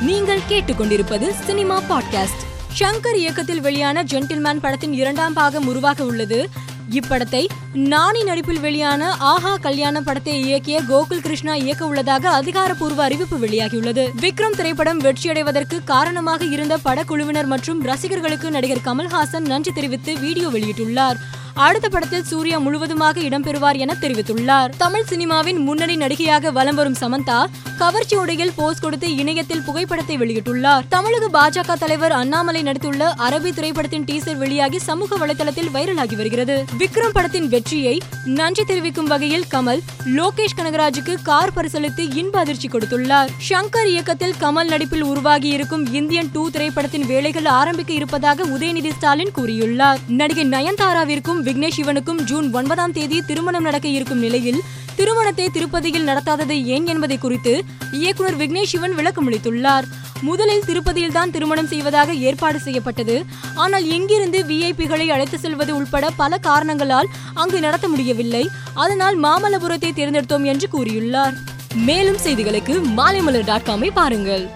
நீங்கள் கேட்டுக்கொண்டிருப்பது cinema podcast. Shankar இயக்கத்தில் வெளியான ஜென்டில்மேன் படத்தின் இரண்டாம் பாகம் உருவாக உள்ளது. இப்படத்தை நானி நடிப்பில் வெளியான ஆஹா கல்யாணம் படத்தை இயக்கிய கோகுல் கிருஷ்ணா இயக்க உள்ளதாக அதிகாரப்பூர்வ அறிவிப்பு வெளியாகியுள்ளது. விக்ரம் திரைப்படம் வெற்றியடைவதற்கு காரணமாக இருந்த படக்குழுவினர் மற்றும் ரசிகர்களுக்கு நடிகர் கமல்ஹாசன் நன்றி தெரிவித்து வீடியோ வெளியிட்டுள்ளார். அடுத்த படத்தில் சூர்யா முழுவதுமாக இடம்பெறுவார் என தெரிவித்துள்ளார். தமிழ் சினிமாவின் முன்னணி நடிகையாக வலம் வரும் சமந்தா கவர்ச்சி உடையில் போஸ் கொடுத்து இணையத்தில் புகைப்படத்தை வெளியிட்டுள்ளார். தமிழக பாஜக தலைவர் அண்ணாமலை நடித்துள்ள அரபி திரைப்படத்தின் டீசர் வெளியாகி சமூக வலைதளத்தில் வைரலாகி வருகிறது. விக்ரம் படத்தின் வெற்றியை நன்றி தெரிவிக்கும் வகையில் கமல் லோகேஷ் கனகராஜுக்கு கார் பரிசளித்து இன்ப அதிர்ச்சி கொடுத்துள்ளார். ஷங்கர் இயக்கத்தில் கமல் நடிப்பில் உருவாகி இருக்கும் இந்தியன் டூ திரைப்படத்தின் வேலைகள் ஆரம்பிக்க இருப்பதாக உதயநிதி ஸ்டாலின் கூறியுள்ளார். நடிகை நயன்தாராவிற்கும் விக்னேஷ் சிவனுக்கும் ஜூன் ஒன்பதாம் தேதி திருமணம் நடக்க இருக்கும் நிலையில் திருமணத்தை திருப்பதியில் நடத்தாதது ஏன் என்பதை குறித்து இயக்குனர் விக்னேஷ் சிவன் விளக்கமளித்துள்ளார் முதலில் திருப்பதியில் தான் திருமணம் செய்வதாக ஏற்பாடு செய்யப்பட்டது. ஆனால் எங்கிருந்து விஐபிகளை அழைத்து செல்வது உள்பட பல காரணங்களால் அங்கு நடத்த முடியவில்லை. அதனால் மாமல்லபுரத்தை தேர்ந்தெடுத்தோம் என்று கூறியுள்ளார். மேலும் செய்திகளுக்கு மாலைமலர் டாட் காமை பாருங்கள்.